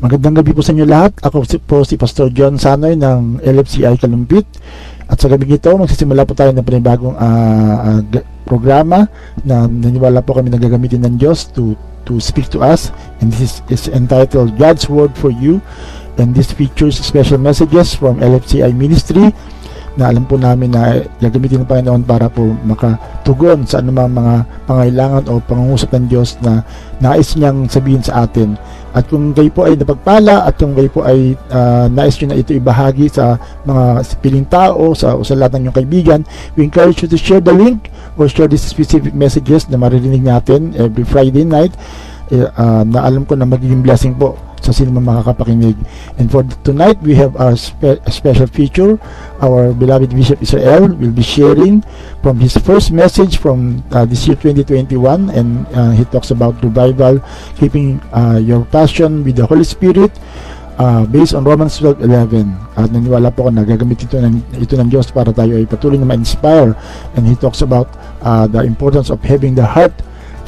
Magandang gabi po sa inyo lahat. Ako po si Pastor John Sanoy ng LFCI Kalumpit. At sa gabi ito, magsisimula po tayo ng panibagong ah, g- programa na naniwala po kami na gagamitin ng Diyos to to speak to us. And this is, is entitled God's Word for You. And this features special messages from LFCI Ministry na alam po namin na gagamitin ng Panginoon para po makatugon sa anumang mga pangailangan o pangungusap ng Diyos na nais niyang sabihin sa atin. At kung kayo po ay napagpala at kung kayo po ay ah, nais nyo na ito ibahagi sa mga piling tao, sa, sa lahat ng inyong kaibigan, we encourage you to share the link or share these specific messages na maririnig natin every Friday night eh, ah, na alam ko na magiging blessing po sa sino man makakapakinig. And for tonight, we have our spe- a special feature. Our beloved Bishop Israel will be sharing from his first message from uh, this year 2021 and uh, he talks about revival, keeping uh, your passion with the Holy Spirit uh, based on Romans 12:11. At naniwala po ako na gagamit ito ng, ito ng Diyos para tayo ay patuloy na ma-inspire and he talks about uh, the importance of having the heart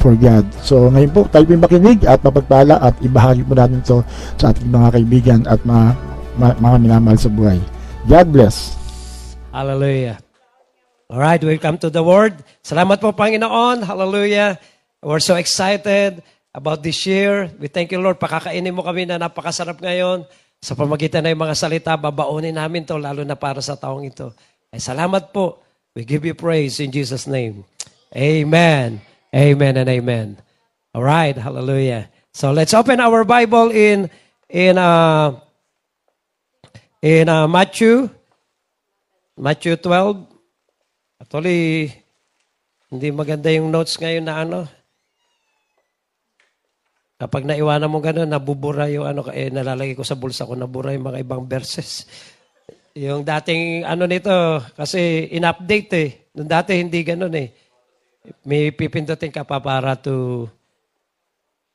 for God. So ngayon po tayo po makinig at mapagpala at ibahagi po natin ito sa ating mga kaibigan at mga, mga, mga minamahal sa buhay. God bless. Hallelujah. All right, welcome to the Word. Salamat po, Panginoon. Hallelujah. We're so excited about this year. We thank you, Lord. Pakakainin mo kami na napakasarap ngayon. Sa pamagitan ng mga salita, babaunin namin to lalo na para sa taong ito. Ay, salamat po. We give you praise in Jesus' name. Amen. Amen and amen. All right, hallelujah. So let's open our Bible in in uh, in uh, Matthew Matthew 12. Actually, hindi maganda yung notes ngayon na ano. Kapag naiwanan mo gano'n, nabubura yung ano, eh, nalalagay ko sa bulsa ko, nabura yung mga ibang verses. Yung dating ano nito, kasi in-update eh. Nung dati hindi gano'n eh. May pipindutin ka pa para to,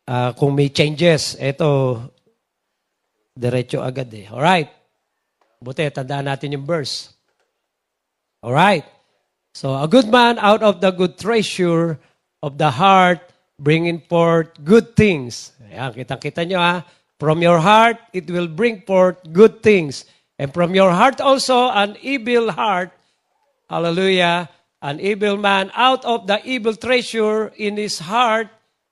ah, kung may changes, eto, diretso agad eh. Alright. Buti, tandaan natin yung verse. All right. So a good man out of the good treasure of the heart bringing forth good things. Ayan, kitang-kita nyo ha. From your heart, it will bring forth good things. And from your heart also, an evil heart, hallelujah, an evil man out of the evil treasure in his heart,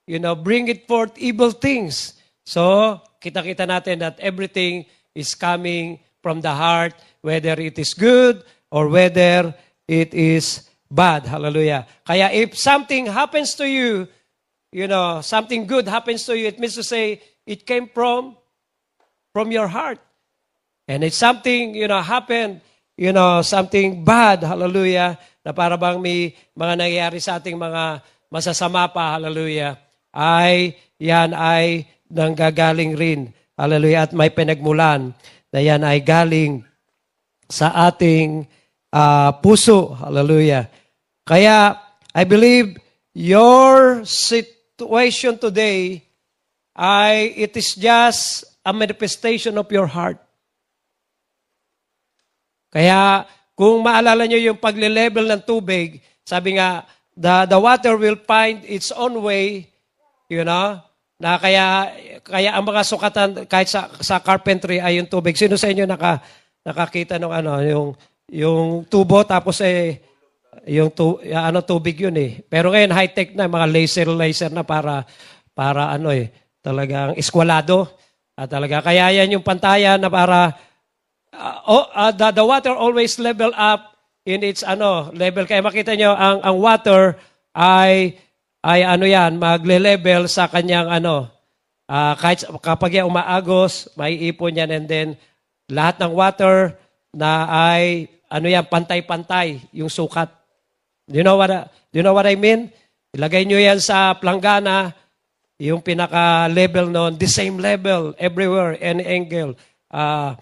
you know, bring it forth evil things. So, kita-kita natin that everything is coming from the heart, whether it is good or whether it is bad. Hallelujah. Kaya if something happens to you, you know, something good happens to you, it means to say it came from from your heart. And it's something, you know, happened, you know, something bad, hallelujah, na para bang may mga nangyayari sa ating mga masasama pa, hallelujah, ay yan ay nanggagaling rin, hallelujah, at may pinagmulan na yan ay galing sa ating ah, puso, hallelujah. Kaya, I believe your situation today ay it is just a manifestation of your heart. Kaya kung maalala nyo yung pagle-level ng tubig, sabi nga, the, the water will find its own way, you know, na kaya, kaya ang mga sukatan, kahit sa, sa carpentry ay yung tubig. Sino sa inyo naka, nakakita ng ano, yung, yung tubo tapos eh, yung tu, ano tubig yun eh. Pero ngayon high-tech na, mga laser laser na para para ano eh, talagang eskwalado. At talaga kaya yan yung pantayan na para uh, oh, uh, the, the water always level up in its ano level. Kaya makita nyo ang ang water ay ay ano yan magle-level sa kanyang ano ah, kahit kapag yan umaagos may ipon yan and then lahat ng water na ay ano yan pantay-pantay yung sukat. Do you know what do you know what I mean? Ilagay nyo yan sa planggana yung pinaka-level noon, the same level everywhere, any angle, ah,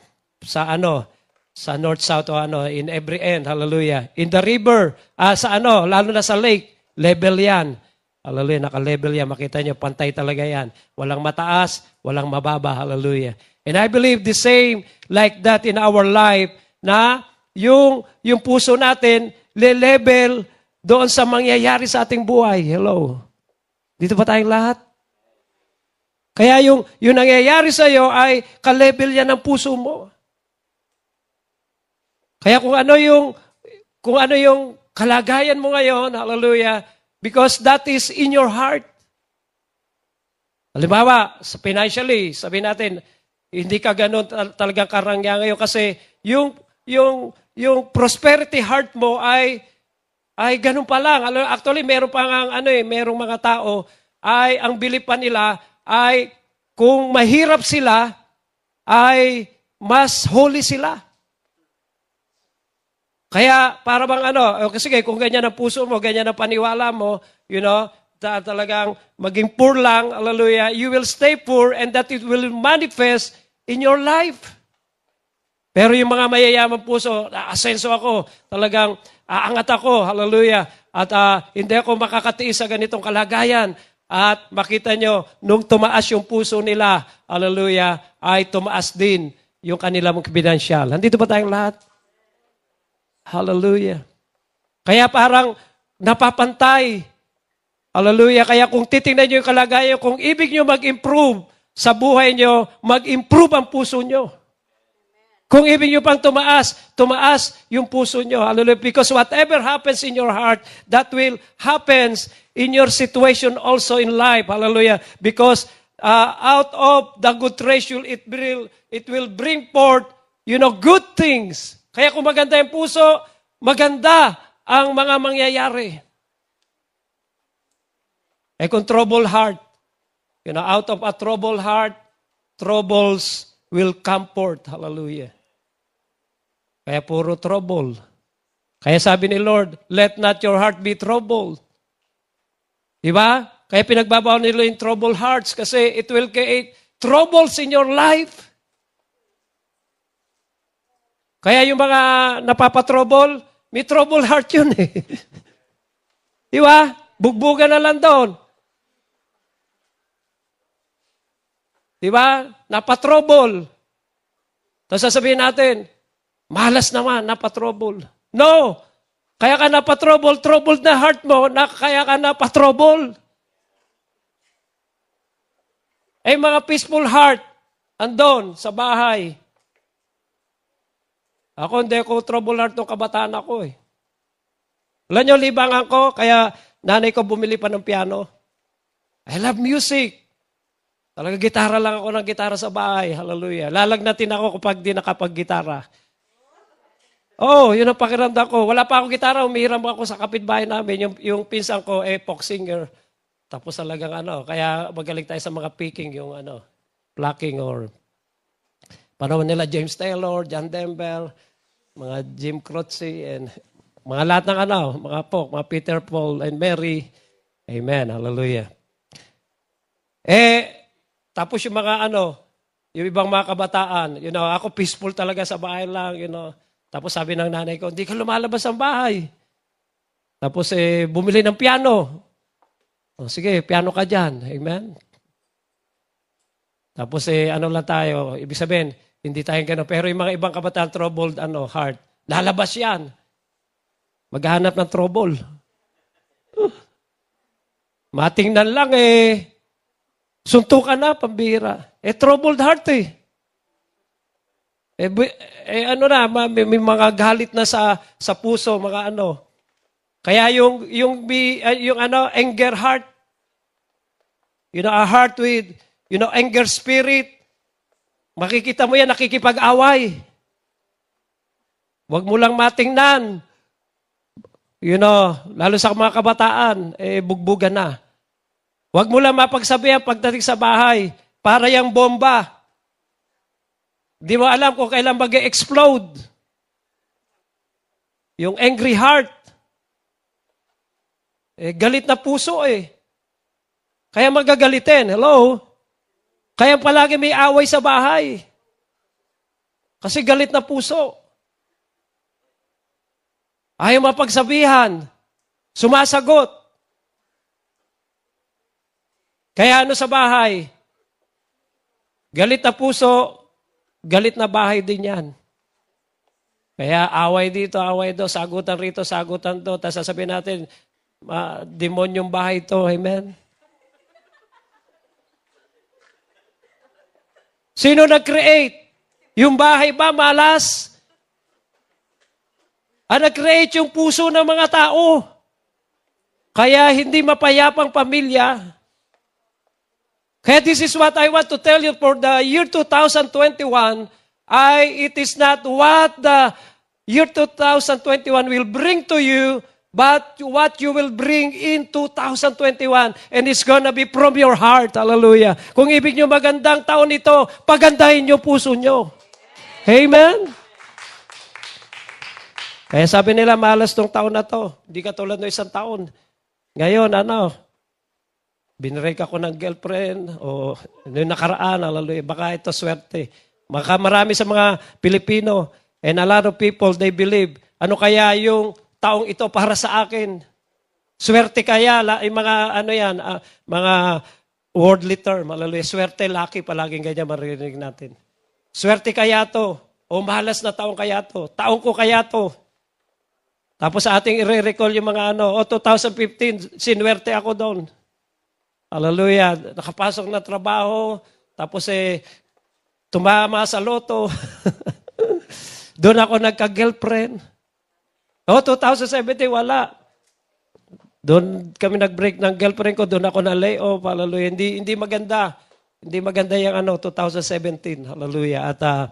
sa ano, sa north, south, o ano, in every end, hallelujah. In the river, ah, sa ano, lalo na sa lake, level yan. Hallelujah, naka-level yan, makita nyo, pantay talaga yan. Walang mataas, walang mababa, hallelujah. And I believe the same like that in our life, na yung, yung puso natin, le-level doon sa mangyayari sa ating buhay. Hello. Dito ba tayong lahat? Kaya yung, yung nangyayari sa iyo ay ka-level yan ng puso mo. Kaya kung ano yung kung ano yung kalagayan mo ngayon, hallelujah, because that is in your heart. Halimbawa, sa financially, sabi natin, hindi ka ganun tal- talagang karangya ngayon kasi yung yung yung prosperity heart mo ay ay ganun pa lang. Actually, meron pa nga ano eh, merong mga tao ay ang bilip pa nila ay kung mahirap sila ay mas holy sila. Kaya para bang ano, okay, sige, kung ganyan ang puso mo, ganyan ang paniwala mo, you know, ta- talagang maging poor lang, hallelujah, you will stay poor and that it will manifest in your life. Pero yung mga mayayaman puso, asenso ako, talagang aangat ako, hallelujah, at ah, hindi ako makakatiis sa ganitong kalagayan. At makita nyo, nung tumaas yung puso nila, hallelujah, ay tumaas din yung kanilang financial. Nandito ba tayong lahat? Hallelujah. Kaya parang napapantay. Hallelujah. Kaya kung titingnan nyo yung kalagayan, kung ibig nyo mag-improve sa buhay nyo, mag-improve ang puso nyo. Kung ibig nyo pang tumaas, tumaas yung puso nyo. Hallelujah. Because whatever happens in your heart, that will happens in your situation also in life. Hallelujah. Because uh, out of the good treasure, it will, it will bring forth, you know, good things. Kaya kung maganda yung puso, maganda ang mga mangyayari. Eh kung trouble heart, you know, out of a troubled heart, troubles will come forth. Hallelujah. Kaya puro trouble. Kaya sabi ni Lord, let not your heart be troubled. Di ba? Kaya pinagbabawal nila yung troubled hearts kasi it will create troubles in your life. Kaya yung mga napapatrouble, may trouble heart yun eh. Di? Bugbugan na lang doon. Di ba? Napatrouble. Tapos sasabihin natin, malas naman, napatrouble. No! Kaya ka napatrouble, troubled na heart mo, na, kaya ka napatrouble. Eh, mga peaceful heart, andon sa bahay. Ako, hindi ko trouble heart nung kabataan ako eh. Alam nyo, libangan ko, kaya nanay ko bumili pa ng piano. I love music. Talaga gitara lang ako ng gitara sa bahay. Hallelujah. Lalagnatin ako kapag di nakapag-gitara. Oh, yun ang pakiramdam ko. Wala pa akong gitara, umihiram ako sa kapitbahay namin. Yung, yung pinsan ko, eh, folk singer. Tapos talagang ano, kaya magaling tayo sa mga picking, yung ano, plucking or panahon nila James Taylor, John Denver, mga Jim Croce, and mga lahat ng ano, mga folk, mga Peter Paul and Mary. Amen. Hallelujah. Eh, tapos yung mga ano, yung ibang mga kabataan, you know, ako peaceful talaga sa bahay lang, you know. Tapos sabi ng nanay ko, hindi ka lumalabas ang bahay. Tapos eh, bumili ng piano. O, sige, piano ka dyan. Amen? Tapos eh, ano lang tayo, ibig sabihin, hindi tayo gano'n. Pero yung mga ibang kabataan, troubled ano, heart, lalabas yan. Maghanap ng trouble. Matingnan lang eh, suntukan na, pambira. Eh, troubled heart eh. Eh, eh ano na, ma- may, may mga galit na sa sa puso, mga ano. Kaya yung yung uh, yung ano, anger heart. You know, a heart with you know, anger spirit. Makikita mo yan, nakikipag-away. Huwag mo lang matingnan. You know, lalo sa mga kabataan, eh, bugbugan na. Huwag mo lang mapagsabihan pagdating sa bahay, para yung bomba. Di mo alam kung kailan mag explode Yung angry heart. Eh, galit na puso eh. Kaya magagalitin. Hello? Kaya palagi may away sa bahay. Kasi galit na puso. Ayaw mapagsabihan. Sumasagot. Kaya ano sa bahay? Galit na puso, galit na bahay din yan. Kaya away dito, away do, sagutan rito, sagutan to. Tapos sasabihin natin, demonyong bahay to. Amen? Sino nag-create? Yung bahay ba malas? Ang nag-create yung puso ng mga tao. Kaya hindi mapayapang pamilya. Kaya this is what I want to tell you for the year 2021, I, it is not what the year 2021 will bring to you, but what you will bring in 2021. And it's gonna be from your heart. Hallelujah. Kung ibig nyo magandang taon ito, pagandahin nyo puso nyo. Amen? Kaya sabi nila, malas tong taon na to. Hindi ka tulad ng isang taon. Ngayon, ano, binrek ako ng girlfriend o yung nakaraan, hallelujah, baka ito swerte. Baka marami sa mga Pilipino and a lot of people, they believe, ano kaya yung taong ito para sa akin? Swerte kaya, la, yung mga ano yan, ah, mga worldly term, hallelujah, swerte, lucky, palaging ganyan maririnig natin. Swerte kaya to, o malas na taong kaya to, taong ko kaya to. Tapos sa ating i-recall yung mga ano, o 2015, sinwerte ako doon. Hallelujah. Nakapasok na trabaho, tapos eh, tumama sa loto. doon ako nagka-girlfriend. O, 2017, wala. Doon kami nag-break ng girlfriend ko, doon ako na-lay off. Hallelujah. Hindi, hindi maganda. Hindi maganda yung ano, 2017. Hallelujah. At uh,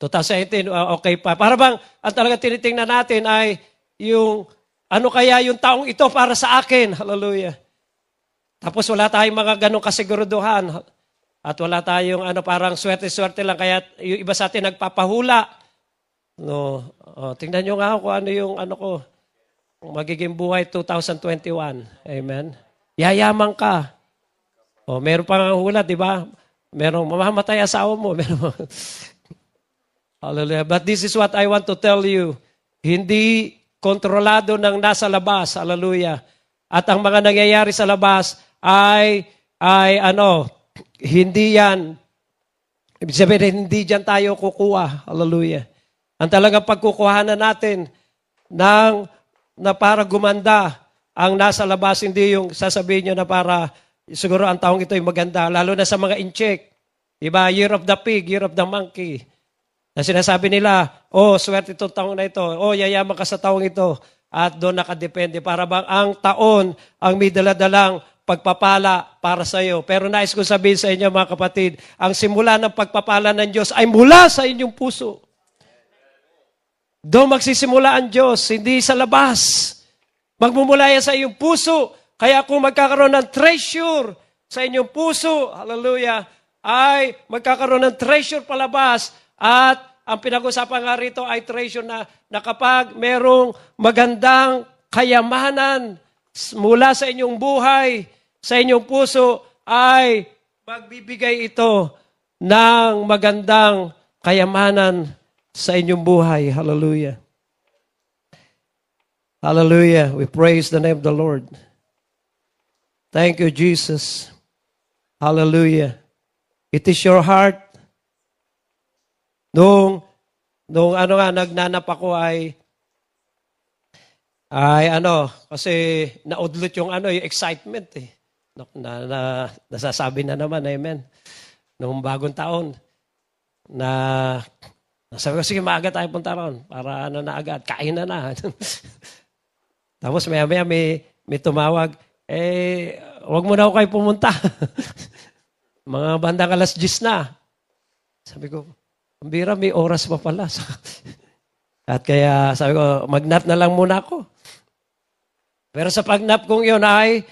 2018, uh, okay pa. Para bang, ang talaga tinitingnan natin ay yung, ano kaya yung taong ito para sa akin? Hallelujah. Tapos wala tayong mga ganong kasiguraduhan. At wala tayong ano, parang swerte-swerte lang. Kaya yung iba sa atin nagpapahula. No, oh, tingnan nyo nga kung ano yung ano ko, magiging buhay 2021. Amen. Yayaman ka. Oh, meron pang hula, di ba? Merong mamamatay asawa mo. Meron Hallelujah. But this is what I want to tell you. Hindi kontrolado ng nasa labas. Hallelujah. At ang mga nangyayari sa labas ay, ay ano, hindi yan, ibig sabihin, hindi dyan tayo kukuha. Hallelujah. Ang talagang pagkukuhanan natin ng, na para gumanda ang nasa labas, hindi yung sasabihin nyo na para siguro ang taong ito ay maganda, lalo na sa mga incheck. Diba? Year of the pig, year of the monkey. Na sinasabi nila, oh, swerte itong taong na ito. Oh, yayaman ka sa taong ito. At doon nakadepende. Para bang ang taon ang may daladalang pagpapala para sa iyo. Pero nais ko sabihin sa inyo mga kapatid, ang simula ng pagpapala ng Diyos ay mula sa inyong puso. Doon magsisimula ang Diyos, hindi sa labas. Magmumula yan sa iyong puso. Kaya kung magkakaroon ng treasure sa inyong puso, hallelujah, ay magkakaroon ng treasure palabas at ang pinag-usapan nga rito ay treasure na, na kapag merong magandang kayamanan mula sa inyong buhay, sa inyong puso, ay magbibigay ito ng magandang kayamanan sa inyong buhay. Hallelujah. Hallelujah. We praise the name of the Lord. Thank you, Jesus. Hallelujah. It is your heart Nung, nung ano nga, nagnanap ako ay, ay ano, kasi naudlot yung ano, yung excitement eh. Na, na, na, nasasabi na naman, amen. Nung bagong taon, na sabi ko, sige, maaga tayo punta ron. Para ano na agad, kain na na. Tapos maya maya may, may tumawag, eh, wag mo na ako kayo pumunta. Mga bandang alas 10 na. Sabi ko, ang bira, may oras pa pala. At kaya sabi ko, magnap na lang muna ako. Pero sa pagnap kong yun ay,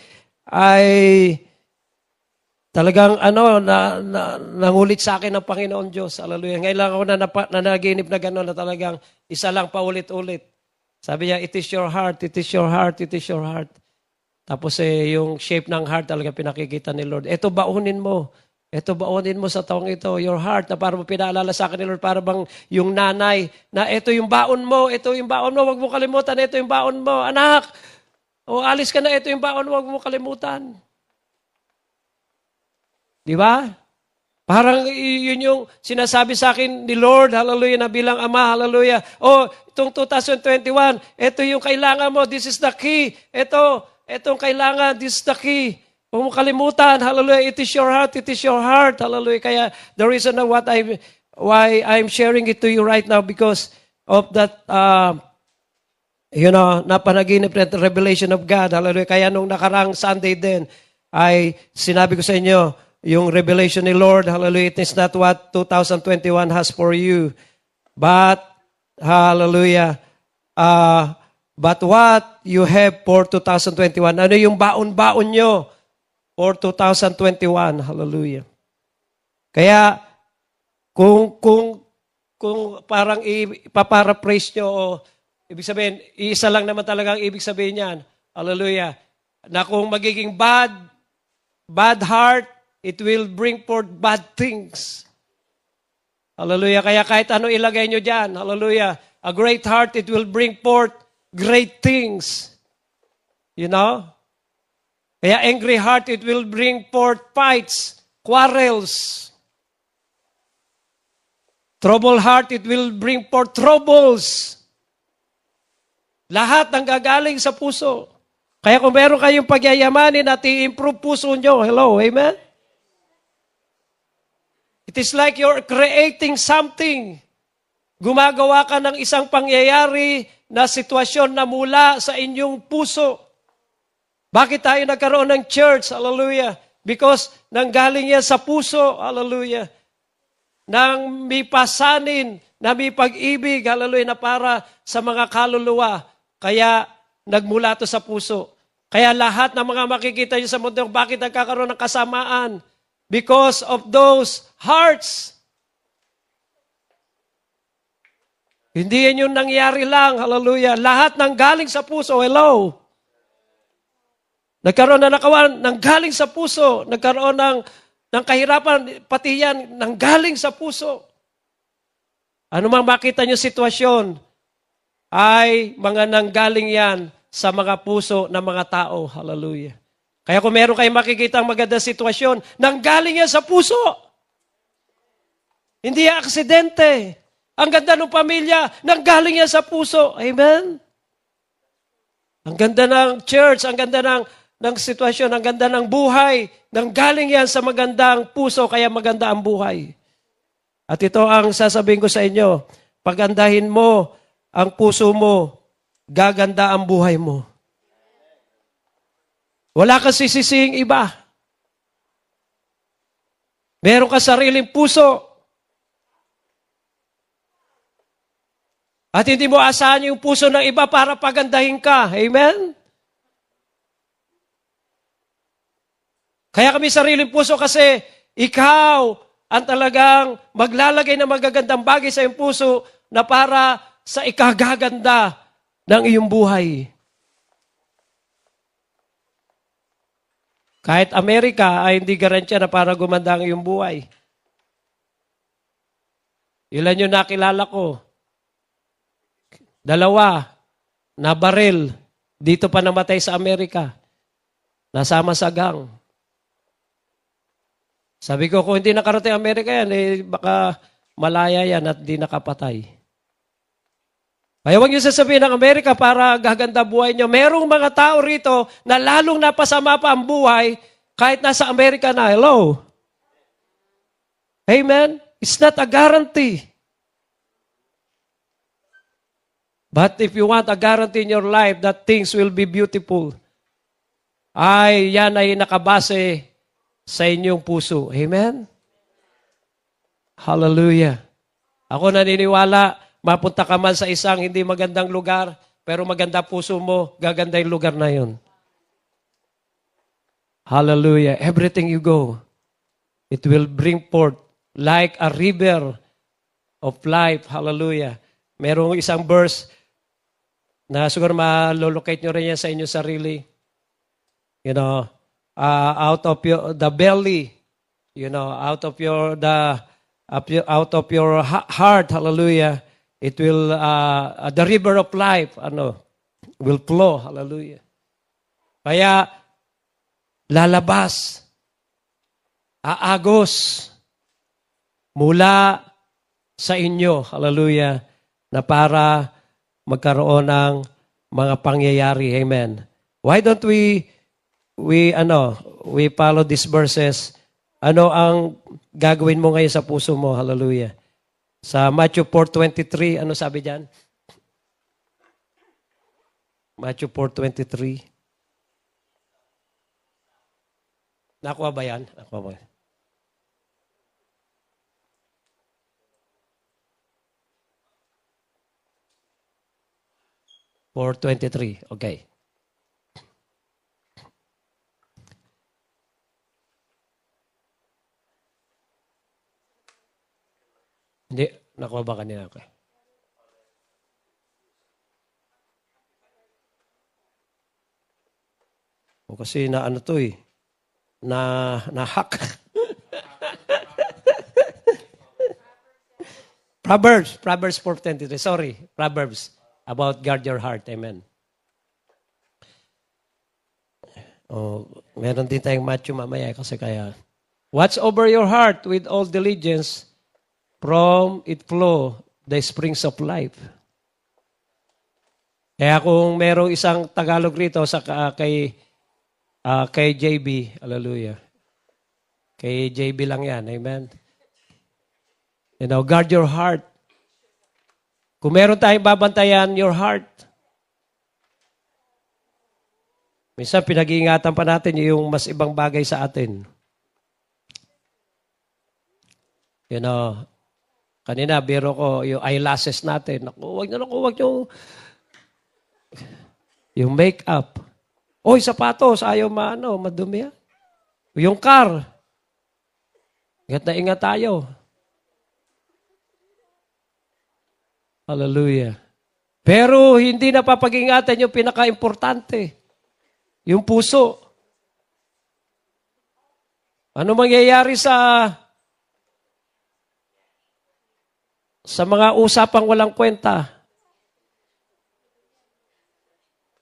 ay talagang ano, na, na, nangulit sa akin ng Panginoon Diyos. Hallelujah. Ngayon lang ako na, na, na naginip na gano'n na talagang isa lang paulit-ulit. Sabi niya, it is your heart, it is your heart, it is your heart. Tapos eh, yung shape ng heart talaga pinakikita ni Lord. Ito baunin mo. Ito baonin mo sa taong ito, your heart, na para mo pinaalala sa akin ni Lord, para bang yung nanay, na ito yung baon mo, ito yung baon mo, wag mo kalimutan, ito yung baon mo. Anak, o alis ka na, ito yung baon wag mo kalimutan. Di ba? Parang yun yung sinasabi sa akin ni Lord, hallelujah, na bilang Ama, hallelujah. Oh, itong 2021, ito yung kailangan mo, this is the key. Ito, itong kailangan, this is the key. Huwag mo kalimutan, hallelujah, it is your heart, it is your heart, hallelujah. Kaya the reason na what I, why I'm sharing it to you right now because of that, uh, you know, napanaginip na revelation of God, hallelujah. Kaya nung nakarang Sunday din, ay sinabi ko sa inyo, yung revelation ni Lord, hallelujah, it is not what 2021 has for you, but, hallelujah, uh, but what you have for 2021. Ano yung baon-baon nyo for 2021? Hallelujah. Kaya, kung, kung, kung parang ipaparaphrase nyo, o ibig sabihin, isa lang naman talaga ang ibig sabihin niyan. Hallelujah. Na kung magiging bad, bad heart, it will bring forth bad things. Hallelujah. Kaya kahit ano ilagay nyo dyan, hallelujah. A great heart, it will bring forth great things. You know? Kaya angry heart, it will bring forth fights, quarrels. Trouble heart, it will bring forth troubles. Lahat ng gagaling sa puso. Kaya kung meron kayong pagyayamanin at i-improve puso nyo, hello, amen? It is like you're creating something. Gumagawa ka ng isang pangyayari na sitwasyon na mula sa inyong puso. Bakit tayo nagkaroon ng church? Hallelujah. Because nanggaling yan sa puso. Hallelujah. Nang may pasanin, na may pag-ibig, hallelujah, na para sa mga kaluluwa. Kaya nagmula to sa puso. Kaya lahat ng mga makikita nyo sa mundo, bakit nagkakaroon ng kasamaan? Because of those hearts. Hindi yan yung nangyari lang. Hallelujah. Lahat ng galing sa puso. Hello. Nagkaroon na nakawan ng galing sa puso. Nagkaroon ng, ng kahirapan, pati yan, ng galing sa puso. Ano mang makita nyo sitwasyon, ay mga nanggaling yan sa mga puso ng mga tao. Hallelujah. Kaya kung meron kayong makikita ang magandang sitwasyon, nanggaling yan sa puso. Hindi yan aksidente. Ang ganda ng pamilya, nanggaling yan sa puso. Amen? Ang ganda ng church, ang ganda ng, ng sitwasyon, ang ganda ng buhay, nanggaling yan sa magandang puso, kaya maganda ang buhay. At ito ang sasabihin ko sa inyo, pagandahin mo ang puso mo, gaganda ang buhay mo. Wala kang sisising iba. Meron ka sariling puso. At hindi mo asahan yung puso ng iba para pagandahin ka. Amen? Kaya kami sariling puso kasi ikaw ang talagang maglalagay ng magagandang bagay sa iyong puso na para sa ikagaganda ng iyong buhay. Kahit Amerika ay hindi garantiya na para gumanda ang iyong buhay. Ilan yung nakilala ko? Dalawa, na baril, dito pa namatay sa Amerika. Nasama sa gang. Sabi ko, kung hindi nakarating Amerika yan, eh, baka malaya yan at di nakapatay. Kaya huwag niyo sasabihin ng Amerika para gaganda buhay niyo. Merong mga tao rito na lalong napasama pa ang buhay kahit nasa Amerika na. Hello? Amen? It's not a guarantee. But if you want a guarantee in your life that things will be beautiful, ay yan ay nakabase sa inyong puso. Amen? Hallelujah. Ako naniniwala, Mapunta ka man sa isang hindi magandang lugar, pero maganda puso mo, gaganda yung lugar na yun. Hallelujah. Everything you go, it will bring forth like a river of life. Hallelujah. Merong isang verse na siguro malolocate nyo rin yan sa inyong sarili. You know, uh, out of your, the belly, you know, out of your, the, out of your heart, hallelujah, It will, uh, the river of life, ano, will flow. Hallelujah. Kaya, lalabas, aagos, mula sa inyo, hallelujah, na para magkaroon ng mga pangyayari. Amen. Why don't we we ano, we follow these verses, ano ang gagawin mo ngayon sa puso mo? Hallelujah. Sa Matthew 4:23, ano sabi diyan? Matthew 4:23. Nakuha ba yan? Nakuha ba? Four twenty-three. Okay. Hindi. Nakuha ba kanina? Okay. O kasi na ano to eh. Na, na hack. Proverbs. Proverbs 4.23. Sorry. Proverbs. About guard your heart. Amen. Oh, meron din tayong Matthew mamaya kasi kaya. Watch over your heart with all diligence from it flow the springs of life. Kaya kung merong isang Tagalog rito sa ka- kay ah, kay JB, hallelujah. Kay JB lang yan, amen. You know, guard your heart. Kung meron tayong babantayan, your heart. Minsan pinag-iingatan pa natin yung mas ibang bagay sa atin. You know, kanina biro ko yung eyelashes natin. Naku, wag na naku, wag yung yung makeup. Oy, sapatos, ayaw maano, madumi yan. Yung car. Ingat na ingat tayo. Hallelujah. Pero hindi na papag-ingatan yung pinaka-importante. Yung puso. Ano mangyayari sa sa mga usapang walang kwenta?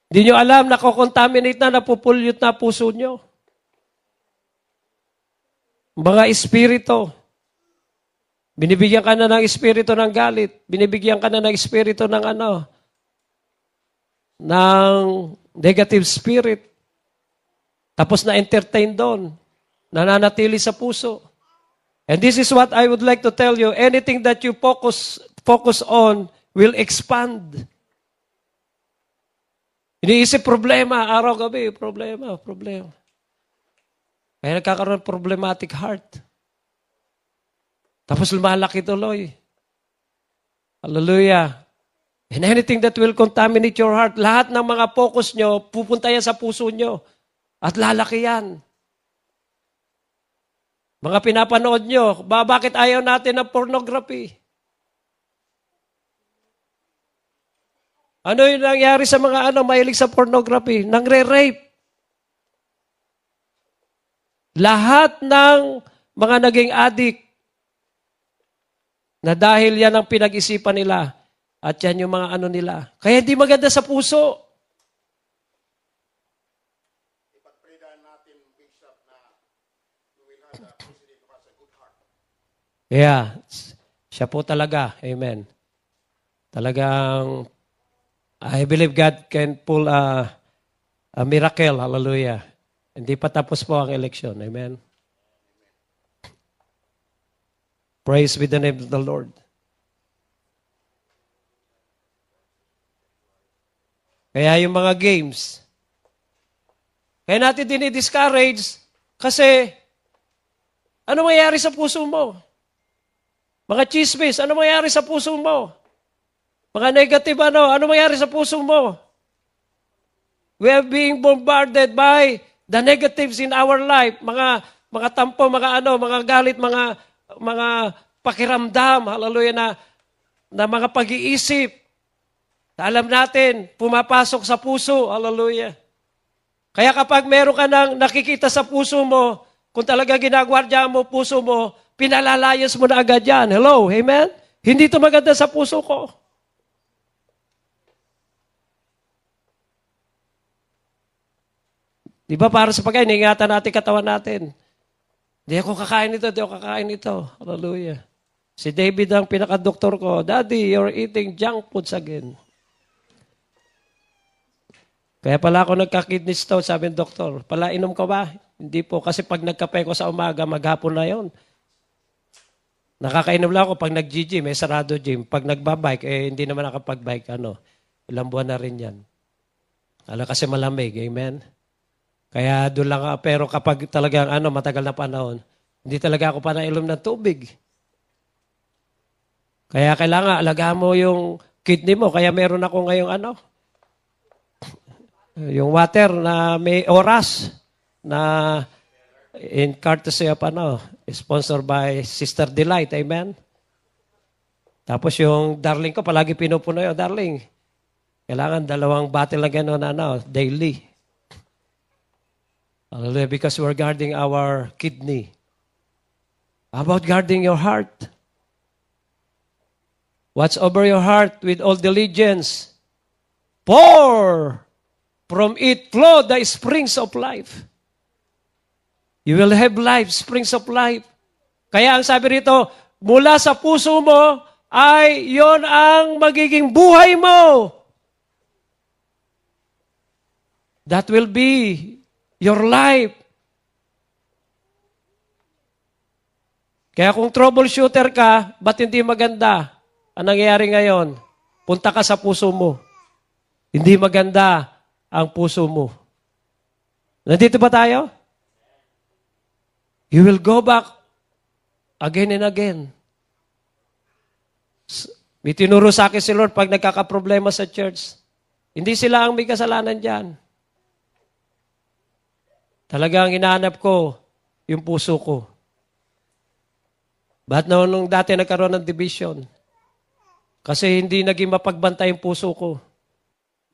Hindi nyo alam, nakokontaminate na, napupulyot na puso nyo. Mga espiritu. Binibigyan ka na ng espiritu ng galit. Binibigyan ka na ng espiritu ng ano, ng negative spirit. Tapos na-entertain doon. Nananatili sa puso. And this is what I would like to tell you. Anything that you focus focus on will expand. Iniisip problema, araw-gabi, problema, problema. Kaya nagkakaroon ng problematic heart. Tapos lumalaki tuloy. Hallelujah. And anything that will contaminate your heart, lahat ng mga focus nyo, pupunta yan sa puso nyo. At lalaki yan. Mga pinapanood nyo, ba, bakit ayaw natin ng pornography? Ano yung nangyari sa mga ano, mahilig sa pornography? Nangre-rape. Lahat ng mga naging addict na dahil yan ang pinag-isipan nila at yan yung mga ano nila. Kaya hindi maganda sa puso. Yeah. Siya po talaga. Amen. Talagang I believe God can pull a, a miracle. Hallelujah. Hindi pa tapos po ang election. Amen. Praise be the name of the Lord. Kaya yung mga games, kaya natin dinidiscourage kasi ano mangyayari sa puso mo? Mga chismis, ano mangyayari sa puso mo? Mga negative ano, ano mangyayari sa puso mo? We are being bombarded by the negatives in our life. Mga mga tampo, mga ano, mga galit, mga mga pakiramdam, hallelujah, na, na mga pag-iisip. Na alam natin, pumapasok sa puso, hallelujah. Kaya kapag meron ka nang nakikita sa puso mo, kung talaga ginagwardya mo puso mo, pinalalayas mo na agad yan. Hello, amen? Hindi ito maganda sa puso ko. Di ba para sa pagkain, ingatan natin katawan natin. Hindi ako kakain ito, hindi ako kakain ito. Hallelujah. Si David ang pinakadoktor ko, Daddy, you're eating junk foods again. Kaya pala ako nagka-kidney stone, sabi ng doktor. Pala, inom ka ba? Hindi po. Kasi pag nagkape ko sa umaga, maghapon na yon. Nakakainom lang ako pag nag-gym, may sarado gym. Pag nagbabike, eh hindi naman nakapag-bike, ano, ilang buwan na rin yan. Ano kasi malamig, amen? Kaya doon lang, ako. pero kapag talagang ano, matagal na panahon, hindi talaga ako pa nainom ng tubig. Kaya kailangan alagaan mo yung kidney mo. Kaya meron ako ngayong ano, yung water na may oras na in courtesy of ano, sponsored by Sister Delight. Amen? Tapos yung darling ko, palagi pinupuno yun, darling. Kailangan dalawang bottle na gano'n ano, daily. Hallelujah, because we're guarding our kidney. How about guarding your heart? Watch over your heart with all diligence. Pour from it flow the springs of life. You will have life, springs of life. Kaya ang sabi rito, mula sa puso mo ay yon ang magiging buhay mo. That will be your life. Kaya kung troubleshooter ka, ba't hindi maganda? Ang nangyayari ngayon, punta ka sa puso mo. Hindi maganda ang puso mo. Nandito ba tayo? You will go back again and again. May tinuro sa akin si Lord pag nagkakaproblema sa church. Hindi sila ang may kasalanan dyan. Talagang hinahanap ko yung puso ko. Ba't noon nung dati nagkaroon ng division? Kasi hindi naging mapagbantay yung puso ko.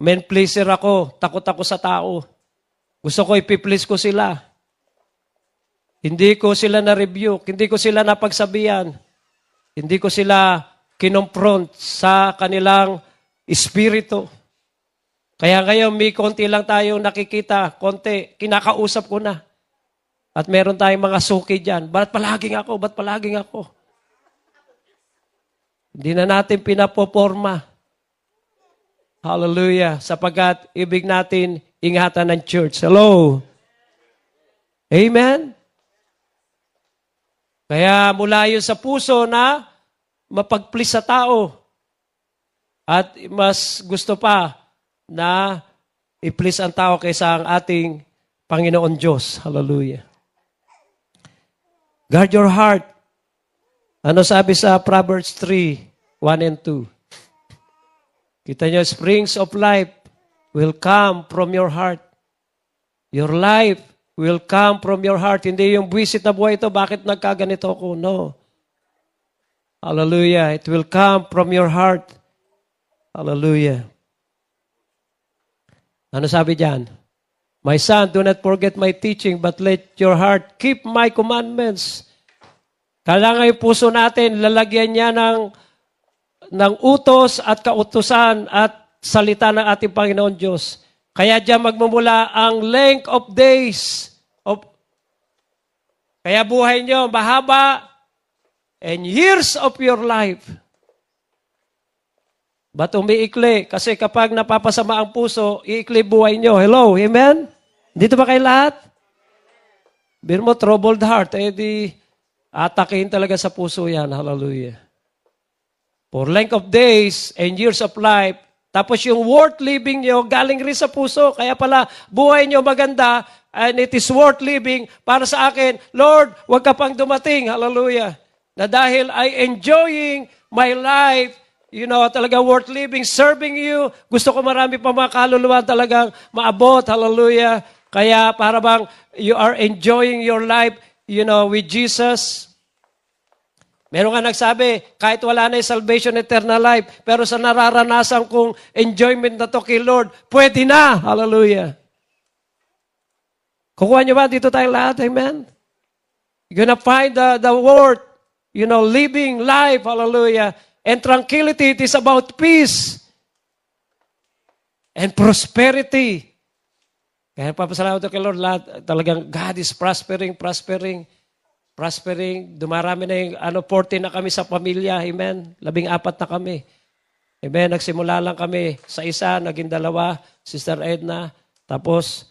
Men pleaser ako, takot ako sa tao. Gusto ko ipiplease ko sila. Hindi ko sila na-rebuke, hindi ko sila napagsabihan. Hindi ko sila kinonfront sa kanilang espiritu. Kaya ngayon, may konti lang tayong nakikita, konti, kinakausap ko na. At meron tayong mga suki dyan. Ba't palaging ako? Ba't palaging ako? Hindi na natin pinapoporma. Hallelujah. Sapagkat ibig natin ingatan ng church. Hello? Amen? Kaya mula yun sa puso na mapagplis sa tao. At mas gusto pa na i-please ang tao kaysa ang ating Panginoon Diyos. Hallelujah. Guard your heart. Ano sabi sa Proverbs 3, 1 and 2? Kita nyo, springs of life will come from your heart. Your life will come from your heart. Hindi yung buwisit na buhay ito, bakit nagkaganito ako? No. Hallelujah. It will come from your heart. Hallelujah. Ano sabi diyan? My son, do not forget my teaching, but let your heart keep my commandments. Kailangan yung puso natin, lalagyan niya ng, ng utos at kautusan at salita ng ating Panginoon Diyos. Kaya diyan magmumula ang length of days. Of, kaya buhay niyo mahaba and years of your life. Ba't umiikli? Kasi kapag napapasama ang puso, iikli buhay nyo. Hello, amen? Dito ba kayo lahat? Biro mo, troubled heart, eh di atakin talaga sa puso yan. Hallelujah. For length of days and years of life, tapos yung worth living nyo, galing rin sa puso. Kaya pala, buhay nyo maganda, and it is worth living para sa akin. Lord, wag ka pang dumating. Hallelujah. Na dahil I enjoying my life, you know, talaga worth living, serving you. Gusto ko marami pa mga kaluluwa talagang maabot. Hallelujah. Kaya para bang you are enjoying your life, you know, with Jesus. Meron nga nagsabi, kahit wala na yung salvation, eternal life, pero sa nararanasan kong enjoyment na to kay Lord, pwede na. Hallelujah. Kukuha niyo ba? Dito tayong lahat. Amen? You're gonna find the, the word, you know, living life. Hallelujah. And tranquility, it is about peace and prosperity. Kaya papasalamat ko kay Lord, lahat, talagang God is prospering, prospering, prospering. Dumarami na yung, ano, 40 na kami sa pamilya. Amen. Labing apat na kami. Amen. Nagsimula lang kami sa isa, naging dalawa, Sister Edna. Tapos,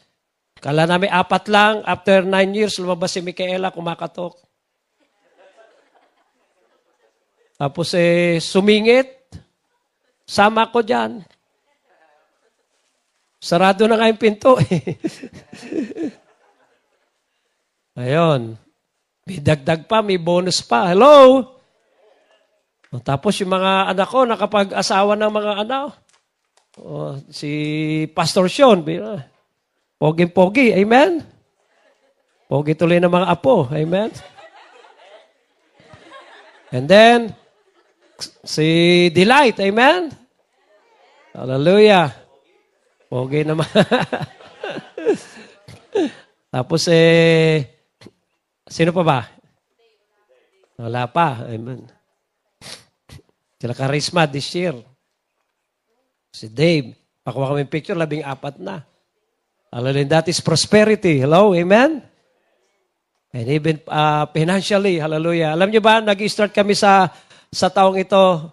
kala namin apat lang. After nine years, lumabas si Micaela, kumakatok. Tapos eh, sumingit. Sama ko dyan. Sarado na nga yung pinto eh. May dagdag pa, may bonus pa. Hello? Tapos yung mga anak ko, nakapag-asawa ng mga anak. O, si Pastor Sean, bira. Pogi-pogi, amen? Pogi tuloy ng mga apo, amen? And then, si Delight, amen? Hallelujah. Pogi naman. Tapos eh, sino pa ba? Wala pa. Amen. Sila Charisma this year. Si Dave. Pakuha kami picture, labing apat na. Hallelujah. That is prosperity. Hello? Amen? And even uh, financially, hallelujah. Alam niyo ba, nag-start kami sa sa taong ito,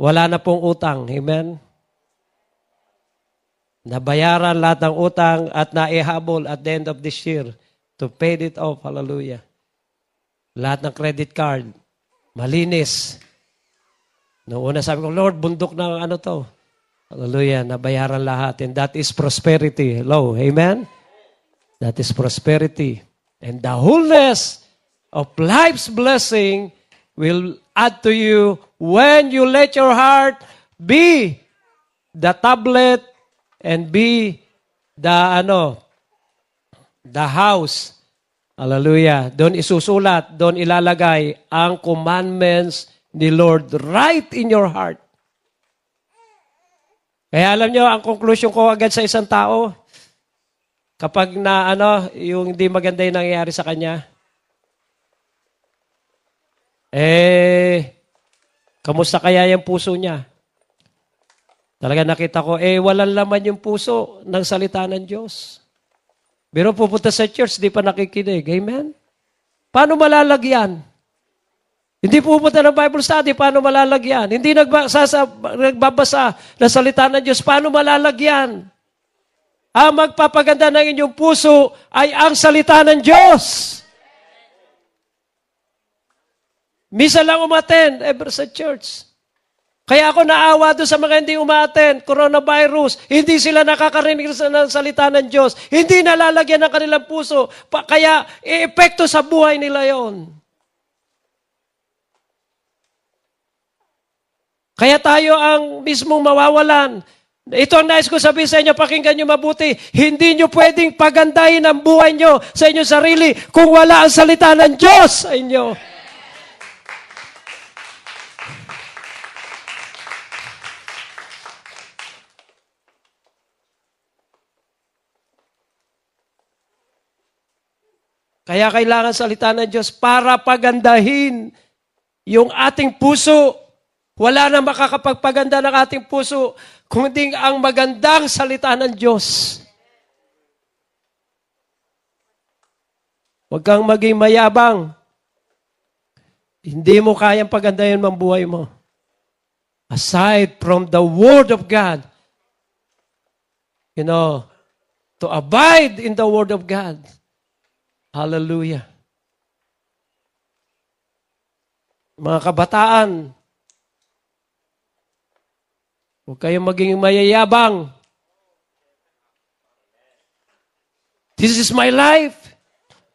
wala na pong utang. Amen? Nabayaran lahat ng utang at naihabol at the end of this year to pay it off. Hallelujah. Lahat ng credit card, malinis. Noong una sabi ko, Lord, bundok ng ano to. Hallelujah. Nabayaran lahat. And that is prosperity. Hello. Amen? That is prosperity. And the wholeness of life's blessing will add to you when you let your heart be the tablet and be the ano the house. Hallelujah. Doon isusulat doon ilalagay ang commandments ni Lord right in your heart. Kaya alam nyo ang conclusion ko agad sa isang tao kapag na ano yung hindi maganda yung nangyayari sa kanya eh kamusta kaya yung puso niya? Talaga nakita ko, eh, walang laman yung puso ng salita ng Diyos. Pero pupunta sa church, di pa nakikinig. Amen? Paano malalagyan? Hindi pupunta ng Bible study, paano malalagyan? Hindi nagbasa, nagbabasa ng salita ng Diyos, paano malalagyan? Ang magpapaganda ng inyong puso ay ang salita ng Diyos. Misa lang umaten ever sa church. Kaya ako naawa doon sa mga hindi umaten, coronavirus, hindi sila nakakarinig ng salita ng Diyos, hindi nalalagyan ng kanilang puso, pa, kaya epekto sa buhay nila yon. Kaya tayo ang mismong mawawalan. Ito ang nais ko sabihin sa inyo, pakinggan nyo mabuti. Hindi nyo pwedeng pagandahin ang buhay nyo sa inyong sarili kung wala ang salita ng Diyos sa inyo. Kaya kailangan salita ng Diyos para pagandahin yung ating puso. Wala na makakapagpaganda ng ating puso kung hindi ang magandang salita ng Diyos. Huwag kang maging mayabang. Hindi mo kayang pagandahin ang buhay mo. Aside from the Word of God, you know, to abide in the Word of God. Hallelujah. Mga kabataan, huwag kayong maging mayayabang. This is my life.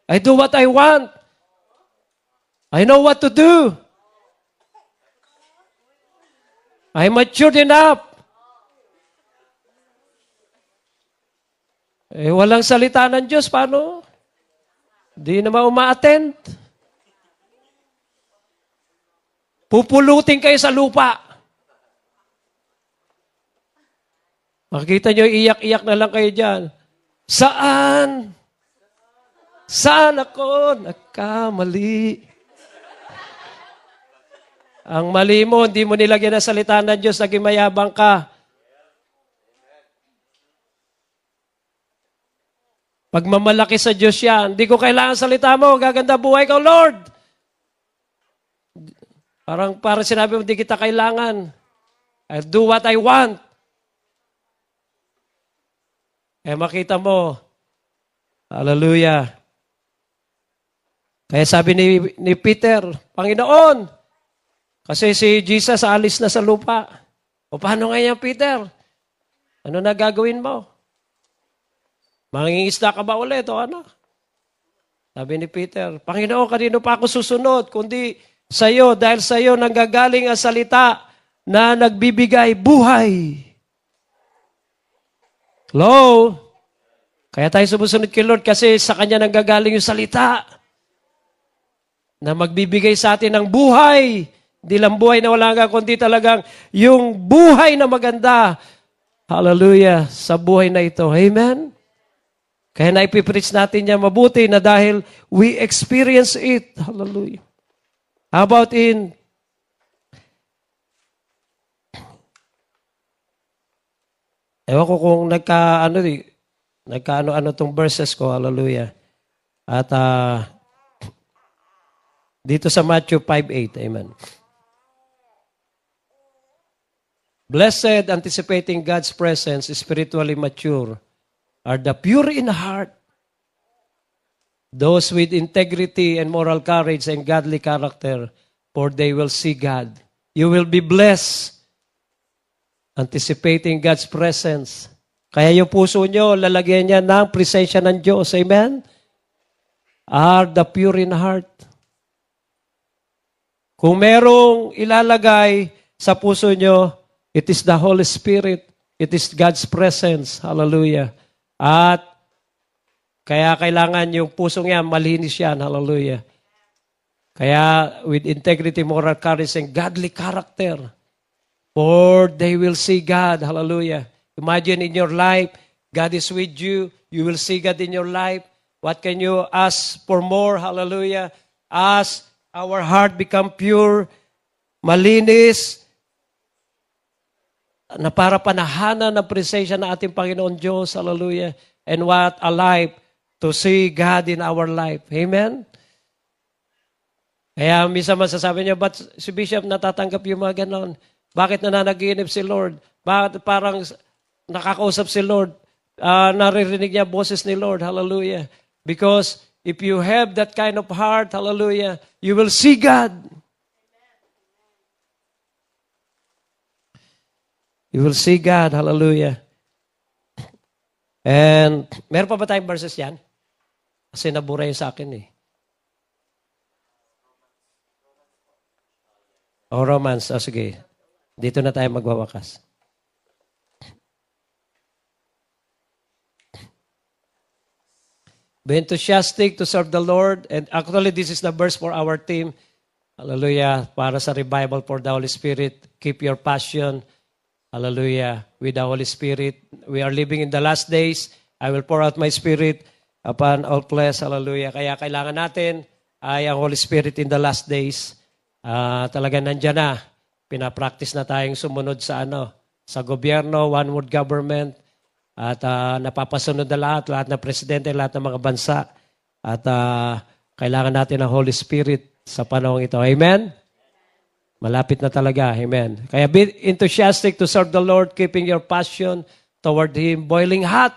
I do what I want. I know what to do. I matured enough. Eh, walang salita ng Diyos, paano? Di naman uma-attend. Pupulutin kayo sa lupa. Makikita nyo, iyak-iyak na lang kayo dyan. Saan? Saan ako nagkamali? Ang mali mo, hindi mo nilagyan ng salita ng Diyos, naging mayabang ka. Pagmamalaki sa Diyos yan. Hindi ko kailangan salita mo. Gaganda buhay ka, Lord. Parang, parang sinabi mo, hindi kita kailangan. I'll do what I want. Kaya makita mo, hallelujah. Kaya sabi ni, ni Peter, Panginoon, kasi si Jesus alis na sa lupa. O paano ngayon, Peter? Ano na gagawin mo? Mangingisda ka ba ulit o ano? Sabi ni Peter, Panginoon, kanino pa ako susunod? Kundi sa iyo, dahil sa iyo nanggagaling ang salita na nagbibigay buhay. Hello? Kaya tayo sumusunod kay Lord kasi sa Kanya nanggagaling yung salita na magbibigay sa atin ng buhay. Hindi lang buhay na wala nga, kundi talagang yung buhay na maganda. Hallelujah. Sa buhay na ito. Amen? Kaya na ipipreach natin niya mabuti na dahil we experience it. Hallelujah. How about in Ewan ko kung nagka ano di nagkaano ano tong verses ko. Hallelujah. At ah, dito sa Matthew 5:8. Amen. Blessed, anticipating God's presence, spiritually mature, are the pure in heart, those with integrity and moral courage and godly character, for they will see God. You will be blessed, anticipating God's presence. Kaya yung puso nyo, lalagyan niya ng presensya ng Diyos. Amen? Are the pure in heart. Kung merong ilalagay sa puso nyo, it is the Holy Spirit. It is God's presence. Hallelujah. At kaya kailangan yung pusong yan, malinis yan. Hallelujah. Kaya with integrity, moral courage, and godly character, for they will see God. Hallelujah. Imagine in your life, God is with you. You will see God in your life. What can you ask for more? Hallelujah. As our heart become pure, malinis, na para panahanan ng presensya ng ating Panginoon Diyos. Hallelujah. And what a life to see God in our life. Amen? Kaya minsan masasabi niya, ba't si Bishop natatanggap yung mga ganon? Bakit nananaginip si Lord? Bakit parang nakakausap si Lord? Uh, naririnig niya boses ni Lord. Hallelujah. Because if you have that kind of heart, hallelujah, you will see God. You will see God. Hallelujah. And meron pa ba tayong verses yan? Kasi nabura yun sa akin eh. O oh, Romans. O oh, sige. Dito na tayo magwawakas. Be enthusiastic to serve the Lord. And actually, this is the verse for our team. Hallelujah. Para sa revival for the Holy Spirit. Keep your passion. Hallelujah. With the Holy Spirit. We are living in the last days. I will pour out my Spirit upon all flesh. Hallelujah. Kaya kailangan natin ay ang Holy Spirit in the last days. Uh, talaga nandyan na. Pinapractice na tayong sumunod sa ano, sa gobyerno, one world government. At uh, napapasunod na lahat, lahat ng presidente, lahat ng mga bansa. At uh, kailangan natin ng Holy Spirit sa panahon ito. Amen? Malapit na talaga. Amen. Kaya be enthusiastic to serve the Lord, keeping your passion toward Him boiling hot.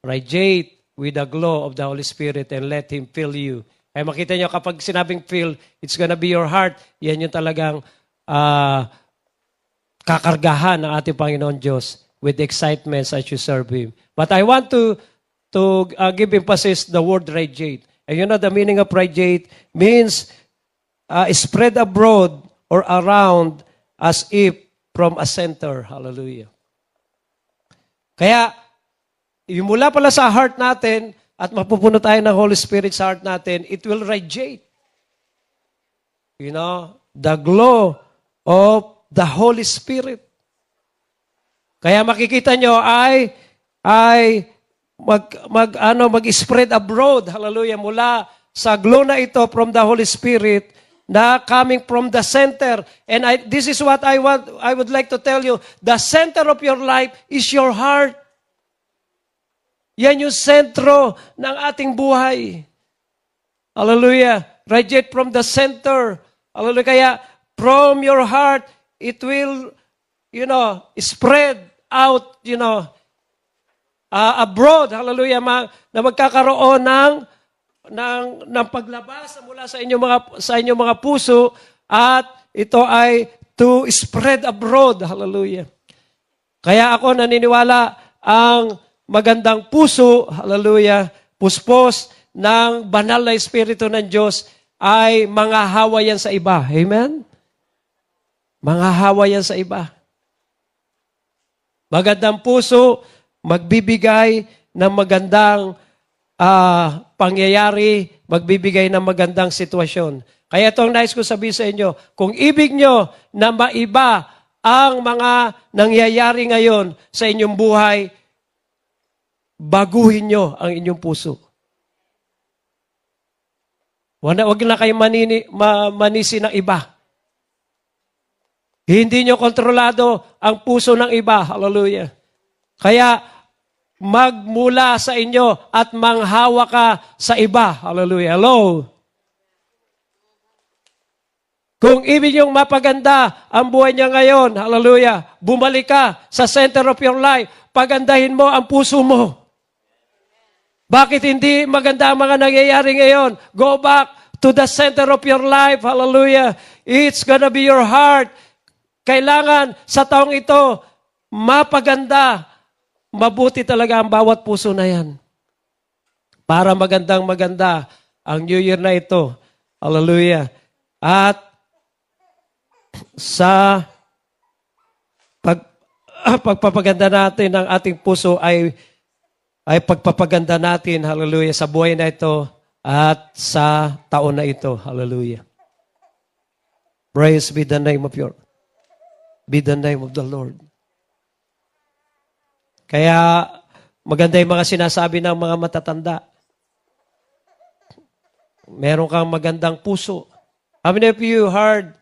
Radiate with the glow of the Holy Spirit and let Him fill you. Kaya makita nyo, kapag sinabing fill, it's gonna be your heart. Yan yung talagang uh, kakargahan ng ating Panginoon Diyos with excitement as you serve Him. But I want to to uh, give emphasis the word radiate. And you know the meaning of radiate means uh, spread abroad or around as if from a center. Hallelujah. Kaya, yung mula pala sa heart natin, at mapupuno tayo ng Holy Spirit sa heart natin, it will radiate. You know, the glow of the Holy Spirit. Kaya makikita nyo ay ay mag, mag ano mag-spread abroad hallelujah mula sa glow na ito from the Holy Spirit na coming from the center. And I, this is what I want, I would like to tell you. The center of your life is your heart. Yan yung sentro ng ating buhay. Hallelujah. Radiate from the center. Hallelujah. Kaya from your heart, it will, you know, spread out, you know, ah, abroad, hallelujah, ma- na magkakaroon ng ng ng paglabas mula sa inyong mga sa inyong mga puso at ito ay to spread abroad, hallelujah. Kaya ako naniniwala ang magandang puso, hallelujah, puspos ng banal na Espiritu ng Diyos ay mga hawa yan sa iba. Amen? Mga hawa yan sa iba. Magandang puso, magbibigay ng magandang ah, pangyayari, magbibigay ng magandang sitwasyon. Kaya itong nais ko sabihin sa inyo, kung ibig nyo na maiba ang mga nangyayari ngayon sa inyong buhay, baguhin nyo ang inyong puso. Wag na, wag na kayo manini, ma, manisi ng iba. Hindi nyo kontrolado ang puso ng iba. Hallelujah. Kaya magmula sa inyo at manghawa ka sa iba. Hallelujah. Hello. Kung ibig niyong mapaganda ang buhay niya ngayon, hallelujah, bumalik ka sa center of your life, pagandahin mo ang puso mo. Bakit hindi maganda ang mga nangyayari ngayon? Go back to the center of your life. Hallelujah. It's gonna be your heart. Kailangan sa taong ito, mapaganda. Mabuti talaga ang bawat puso na yan. Para magandang maganda ang New Year na ito. Hallelujah. At sa pag, pagpapaganda natin ng ating puso ay ay pagpapaganda natin, hallelujah, sa buhay na ito at sa taon na ito. Hallelujah. Praise be the name of your, be the name of the Lord. Kaya maganda yung mga sinasabi ng mga matatanda. Meron kang magandang puso. How many of you heard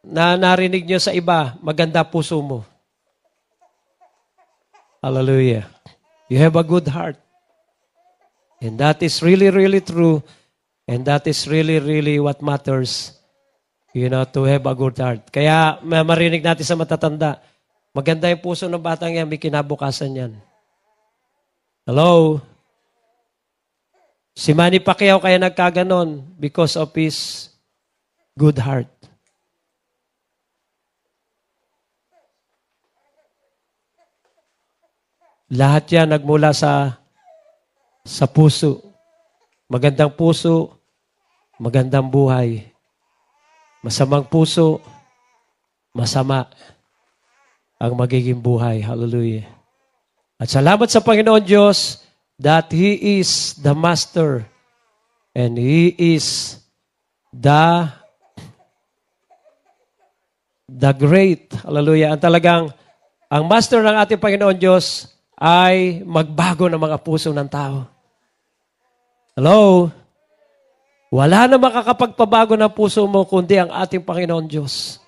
na narinig nyo sa iba, maganda puso mo? Hallelujah. You have a good heart. And that is really, really true. And that is really, really what matters. You know, to have a good heart. Kaya ma- marinig natin sa matatanda, maganda yung puso ng batang yan, may kinabukasan yan. Hello? Si Manny Pacquiao kaya nagkaganon because of his good heart. Lahat yan nagmula sa sa puso. Magandang puso, magandang buhay. Masamang puso, masama ang magiging buhay. Hallelujah. At salamat sa Panginoon Diyos that He is the Master and He is the the great. Hallelujah. Ang talagang ang Master ng ating Panginoon Diyos ay magbago ng mga puso ng tao. Hello? Wala na makakapagpabago ng puso mo kundi ang ating Panginoon Diyos.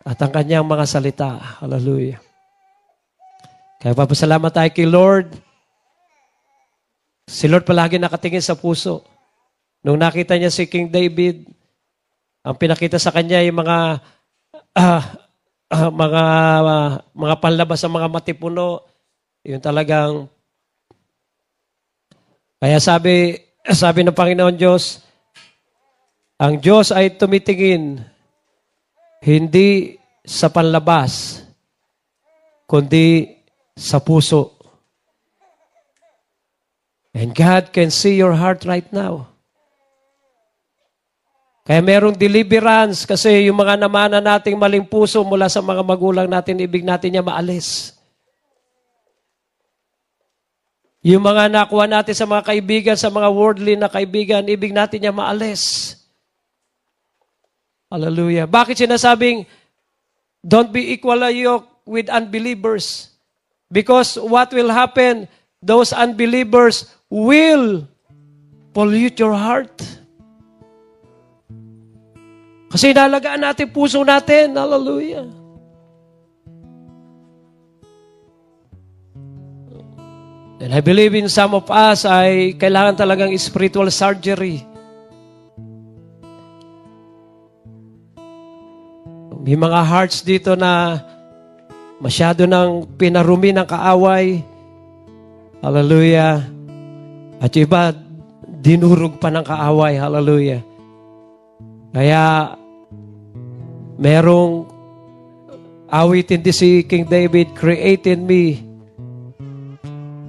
At ang kanyang mga salita. Hallelujah. Kaya papasalamat tayo kay Lord. Si Lord palagi nakatingin sa puso. Nung nakita niya si King David, ang pinakita sa kanya yung mga ah, ah, mga ah, mga panlabas ng mga matipuno, yung talagang kaya sabi sabi ng Panginoon Diyos, ang Diyos ay tumitingin hindi sa panlabas, kundi sa puso. And God can see your heart right now. Kaya merong deliverance kasi yung mga namana nating maling puso mula sa mga magulang natin, ibig natin niya maalis. Yung mga nakuha natin sa mga kaibigan, sa mga worldly na kaibigan, ibig natin niya maalis. Hallelujah. Bakit sinasabing, don't be equal yoke with unbelievers? Because what will happen, those unbelievers will pollute your heart. Kasi inalagaan natin puso natin. Hallelujah. And I believe in some of us ay kailangan talagang spiritual surgery. May mga hearts dito na Masyado nang pinarumi ng kaaway. Hallelujah. At iba, dinurog pa ng kaaway. Hallelujah. Kaya, merong awitin din si King David, Create in me,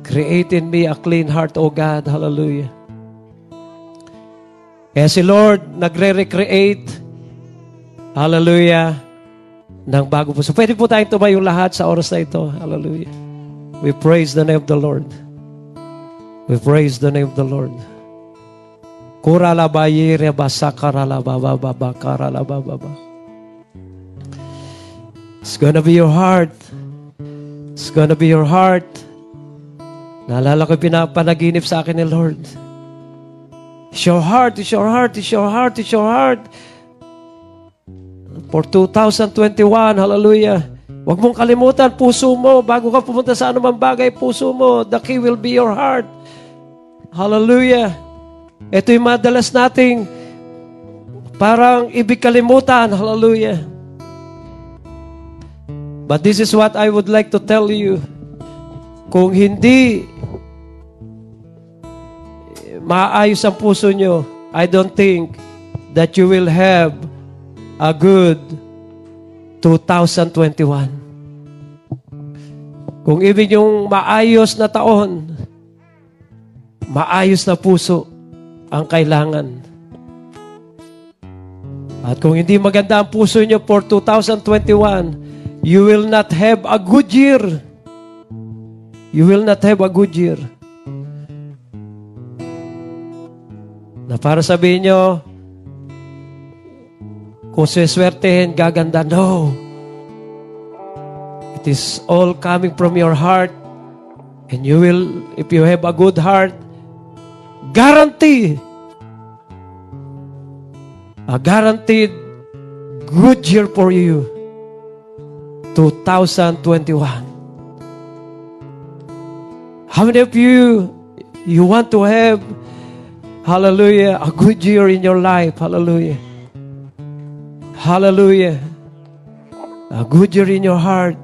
create in me a clean heart, O God. Hallelujah. Kaya si Lord, nagre-recreate, hallelujah, ng bago puso. Pwede po tayong tumayo lahat sa oras na ito. Hallelujah. We praise the name of the Lord. We praise the name of the Lord. Kurala bayire basakarala baba baba karala baba baba. It's gonna be your heart. It's gonna be your heart. Naalala ko pinapanaginip sa akin ni Lord. It's your heart, it's your heart, it's your heart, it's your heart. For 2021, hallelujah. Huwag mong kalimutan, puso mo, bago ka pumunta sa anumang bagay, puso mo, the key will be your heart. Hallelujah. Ito yung madalas nating parang ibig kalimutan. Hallelujah. But this is what I would like to tell you. Kung hindi maayos ang puso nyo, I don't think that you will have a good 2021. Kung ibig yung maayos na taon, maayos na puso ang kailangan. At kung hindi maganda ang puso nyo for 2021, you will not have a good year. You will not have a good year. Na para sabihin nyo, kung siswertehin, gaganda. No. It is all coming from your heart. And you will, if you have a good heart, guarantee, a guaranteed good year for you. 2021. How many of you, you want to have Hallelujah. A good year in your life. Hallelujah. Hallelujah. A good year in your heart.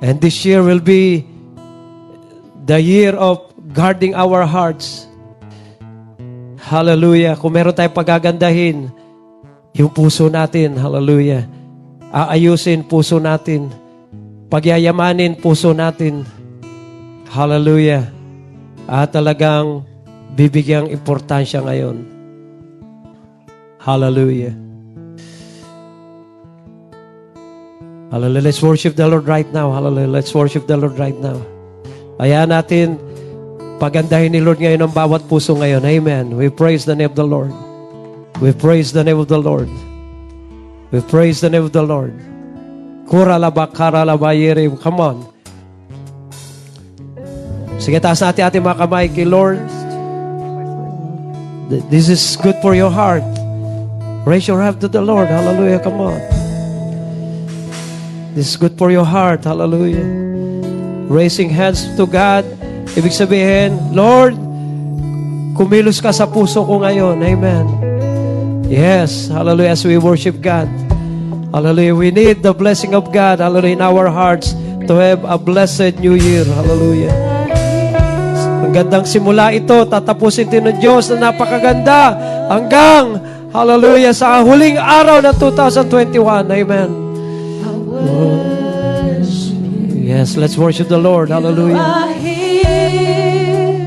And this year will be the year of guarding our hearts. Hallelujah. Kung meron tayong pagagandahin, yung puso natin. Hallelujah. Aayusin puso natin. Pagyayamanin puso natin. Hallelujah. At talagang bibigyang importansya ngayon. Hallelujah. Hallelujah. Let's worship the Lord right now. Hallelujah. Let's worship the Lord right now. Kaya natin pagandahin ni Lord ngayon ang bawat puso ngayon. Amen. We praise the name of the Lord. We praise the name of the Lord. We praise the name of the Lord. Kuralabakaralabayere. Come on. Sige, taas natin ating mga kamay kay Lord. This is good for your heart. Raise your hand to the Lord. Hallelujah. Come on. This is good for your heart. Hallelujah. Raising hands to God. Ibig sabihin, Lord, kumilos ka sa puso ko ngayon. Amen. Yes. Hallelujah. As we worship God. Hallelujah. We need the blessing of God. Hallelujah. In our hearts to have a blessed new year. Hallelujah. Ang gandang simula ito, tatapusin din ng Diyos na napakaganda hanggang, hallelujah, sa huling araw ng 2021. Amen. Yes, let's worship the Lord. Hallelujah. here,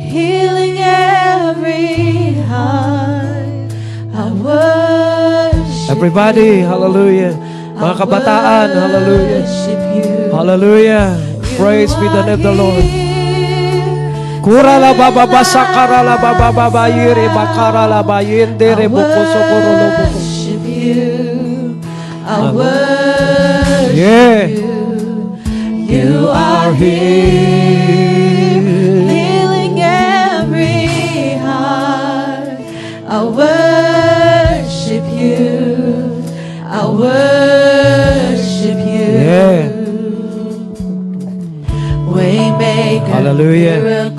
healing every heart. I worship Everybody, hallelujah. Mga kabataan, hallelujah. Hallelujah. Praise be the name of the Lord. Kurala baba basa karala baba baba yere bakarala bayendere I bukoso korolo buko. worship you. I worship Yeah. you. You are here, healing every heart. I worship you. I worship Hallelujah.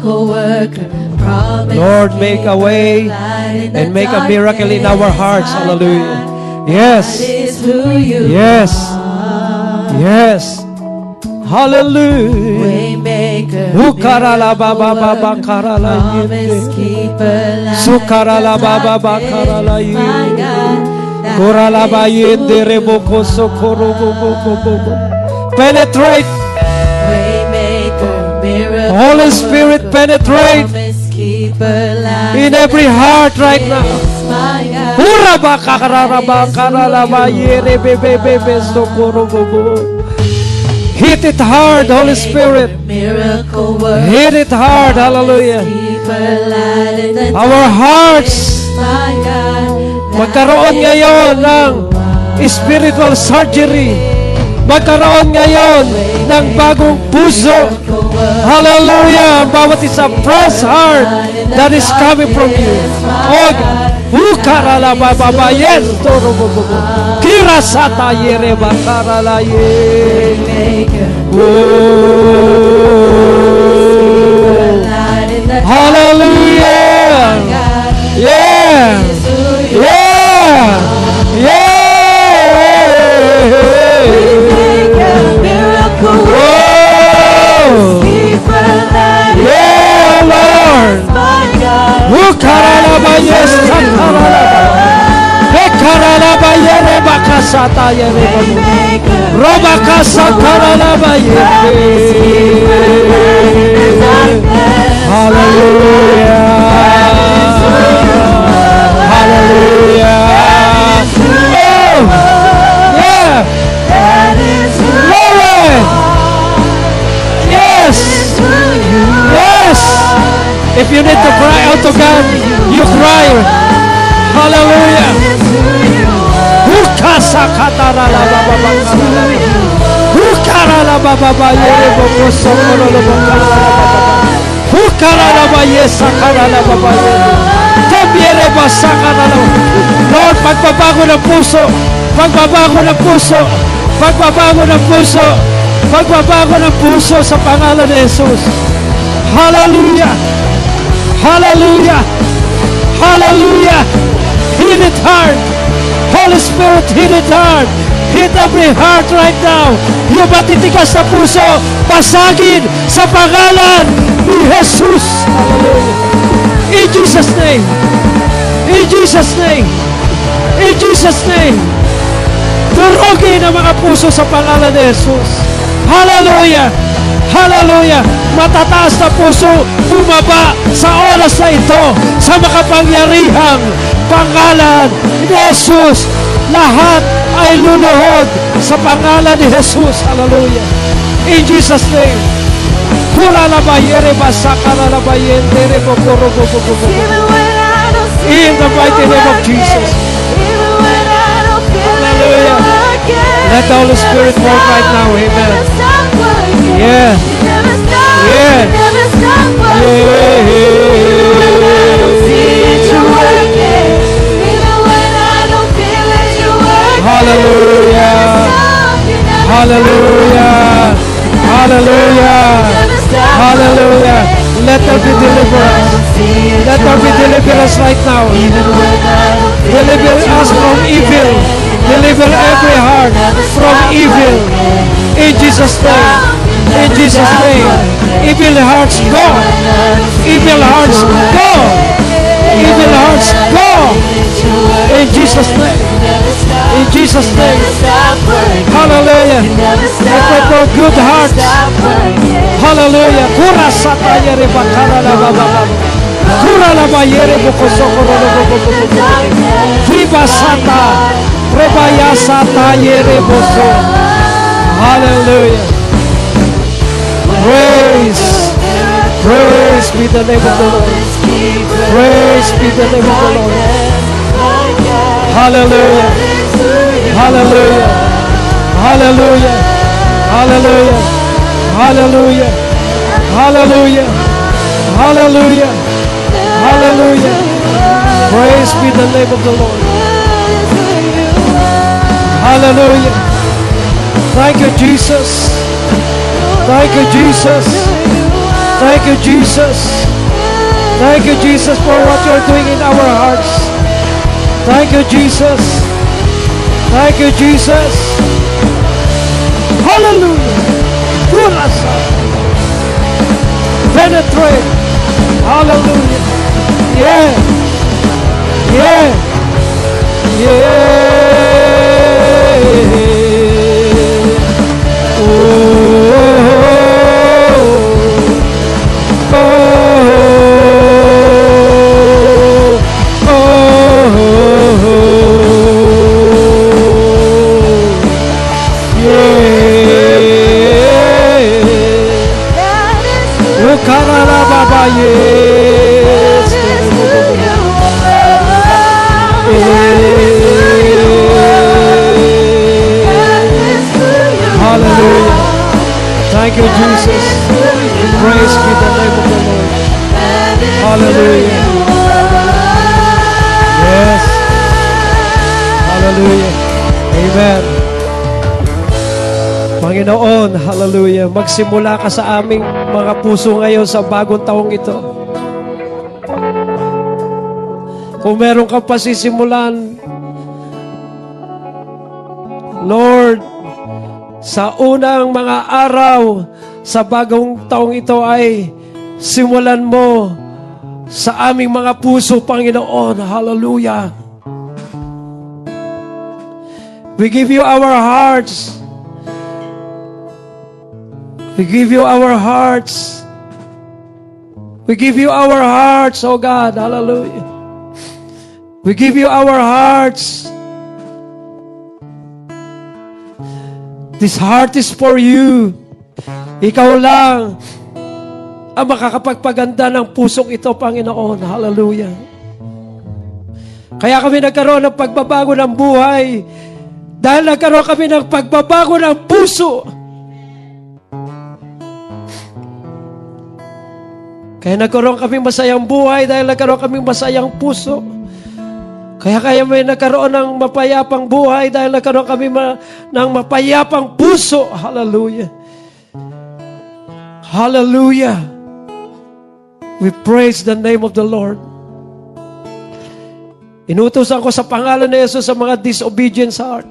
Lord, make a way and make a miracle in our hearts. Hallelujah. Yes. Yes. Yes. Hallelujah. Waymaker. Ukarala baba baba. Sukarala baba baba karala yinde. Korala ba yinde rebo koso korobo bo bo. Penetrate. Holy Spirit penetrate in every heart right now. Urabaka karabaka ralabayere bebe bebe sokorobobo. Hit it hard, Holy Spirit. Hit it hard, hallelujah. Our hearts magkaroon ngayon ng spiritual surgery. Magkaroon ngayon ng bagong puso. Hallelujah! Bawat isa fresh heart that is coming from you. Og Ukarala baba ba yes toro bo bo bo. Kira sata yere bakarala ye. Oh. Hallelujah! Hallelujah! Hallelujah! Oh! Yeah! If you need to cry out to God, you cry. Hallelujah. Lord, magbabago ng puso. Magbabago ng puso. Magbabago ng puso. Magbabago ng puso sa pangalan ni Jesus. Hallelujah. Hallelujah! Hallelujah! Hit it hard! Holy Spirit, hit it hard! Hit every heart right now! Yung matitigas na puso, pasagin sa pangalan ni Jesus! Hallelujah! In Jesus' name! In Jesus' name! In Jesus' name! Durugin ang mga puso sa pangalan ni Jesus. Hallelujah! Hallelujah! Matataas na puso bumaba sa oras na ito sa makapangyarihang pangalan ni Jesus. Lahat ay luluhod sa pangalan ni Jesus. Hallelujah! In Jesus' name. Kurala bayere basakala la bayende rebo koro bo bo bo bo. Even when I don't see In the mighty name of Jesus. Hallelujah. Let the Holy Spirit work right now. you Yeah. Hallelujah. Hallelujah. Hallelujah. Hallelujah. Let there be delivered. Let there be us right now. Deliver us from evil. Deliver every heart from evil. In Jesus' name. In Jesus' name. Evil hearts go. Evil hearts go. Evil hearts go. In Jesus' name. In Jesus' name. Hallelujah. I pray for good hearts. Hallelujah. Kura sata yere bakara la baba. Kura la ba yere boko sokoro lo boko boko. Viva sata. Rebaya sata yere boso. Hallelujah. Praise be the name of the Lord. Praise be the name of the Lord. Hallelujah. Hallelujah. Hallelujah. Hallelujah. Hallelujah. Hallelujah. Hallelujah. Hallelujah. Praise be the name of the Lord. Hallelujah. Thank you, Jesus. Thank you, Jesus. Thank you, Jesus. Thank you, Jesus, for what you're doing in our hearts. Thank you, Jesus. Thank you, Jesus. Hallelujah. Kurasa. Penetrate. Hallelujah. Yeah. Yeah. Yeah. Oh. Yes. Hallelujah. Thank you, Jesus. Praise be the name. Hallelujah. Yes. Hallelujah. Amen. Panginoon, hallelujah. Magsimula ka sa aming mga puso ngayon sa bagong taong ito. Kung meron ka pa sisimulan, Lord, sa unang mga araw sa bagong taong ito ay simulan mo sa aming mga puso, Panginoon. Hallelujah. We give you our hearts. We give you our hearts. We give you our hearts, oh God. Hallelujah. We give you our hearts. This heart is for you. Ikaw lang ang makakapagpaganda ng pusong ito, Panginoon. Hallelujah. Kaya kami nagkaroon ng pagbabago ng buhay dahil nagkaroon kami ng pagbabago ng puso. Kaya nagkaroon kami masayang buhay dahil nagkaroon kami masayang puso. Kaya kaya may nagkaroon ng mapayapang buhay dahil nagkaroon kami ma- ng mapayapang puso. Hallelujah. Hallelujah. We praise the name of the Lord. Inutusan ko sa pangalan ni Jesus sa mga disobedient heart.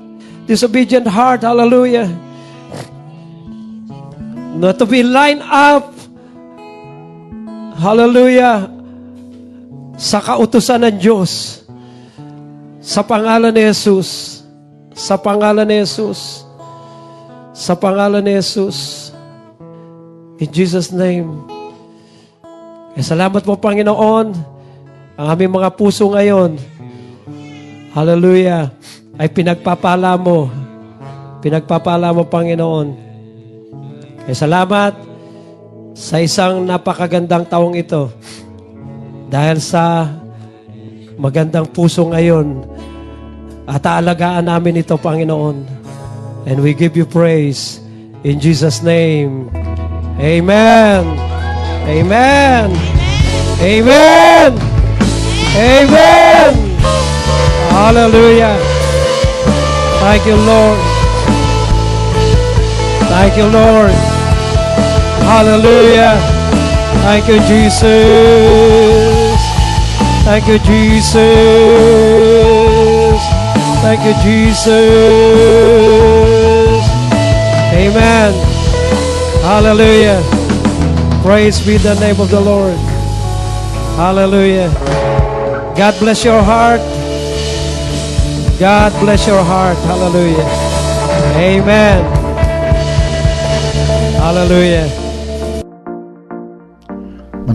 Disobedient heart. Hallelujah. Not to be lined up. Hallelujah. Sa kautusan ng Diyos. Sa pangalan ni Jesus. Sa pangalan ni Jesus. Sa pangalan ni Jesus. In Jesus' name. Eh, salamat po, Panginoon. Ang aming mga puso ngayon. Hallelujah. Ay pinagpapala mo. Pinagpapala mo, Panginoon. Eh, salamat sa isang napakagandang taong ito. Dahil sa magandang puso ngayon at aalagaan namin ito, Panginoon. And we give you praise in Jesus' name. Amen. Amen. Amen. Amen. Hallelujah. Thank you, Lord. Thank you, Lord. Hallelujah. Thank you, Jesus. Thank you, Jesus. Thank you, Jesus. Amen. Hallelujah. Praise be the name of the Lord. Hallelujah. God bless your heart. God bless your heart. Hallelujah. Amen. Hallelujah.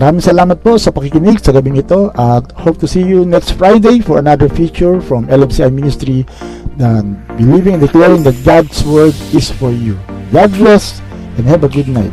Maraming salamat po sa pakikinig sa gabing ito at hope to see you next Friday for another feature from LMCI Ministry na believing and declaring that God's Word is for you. God bless and have a good night.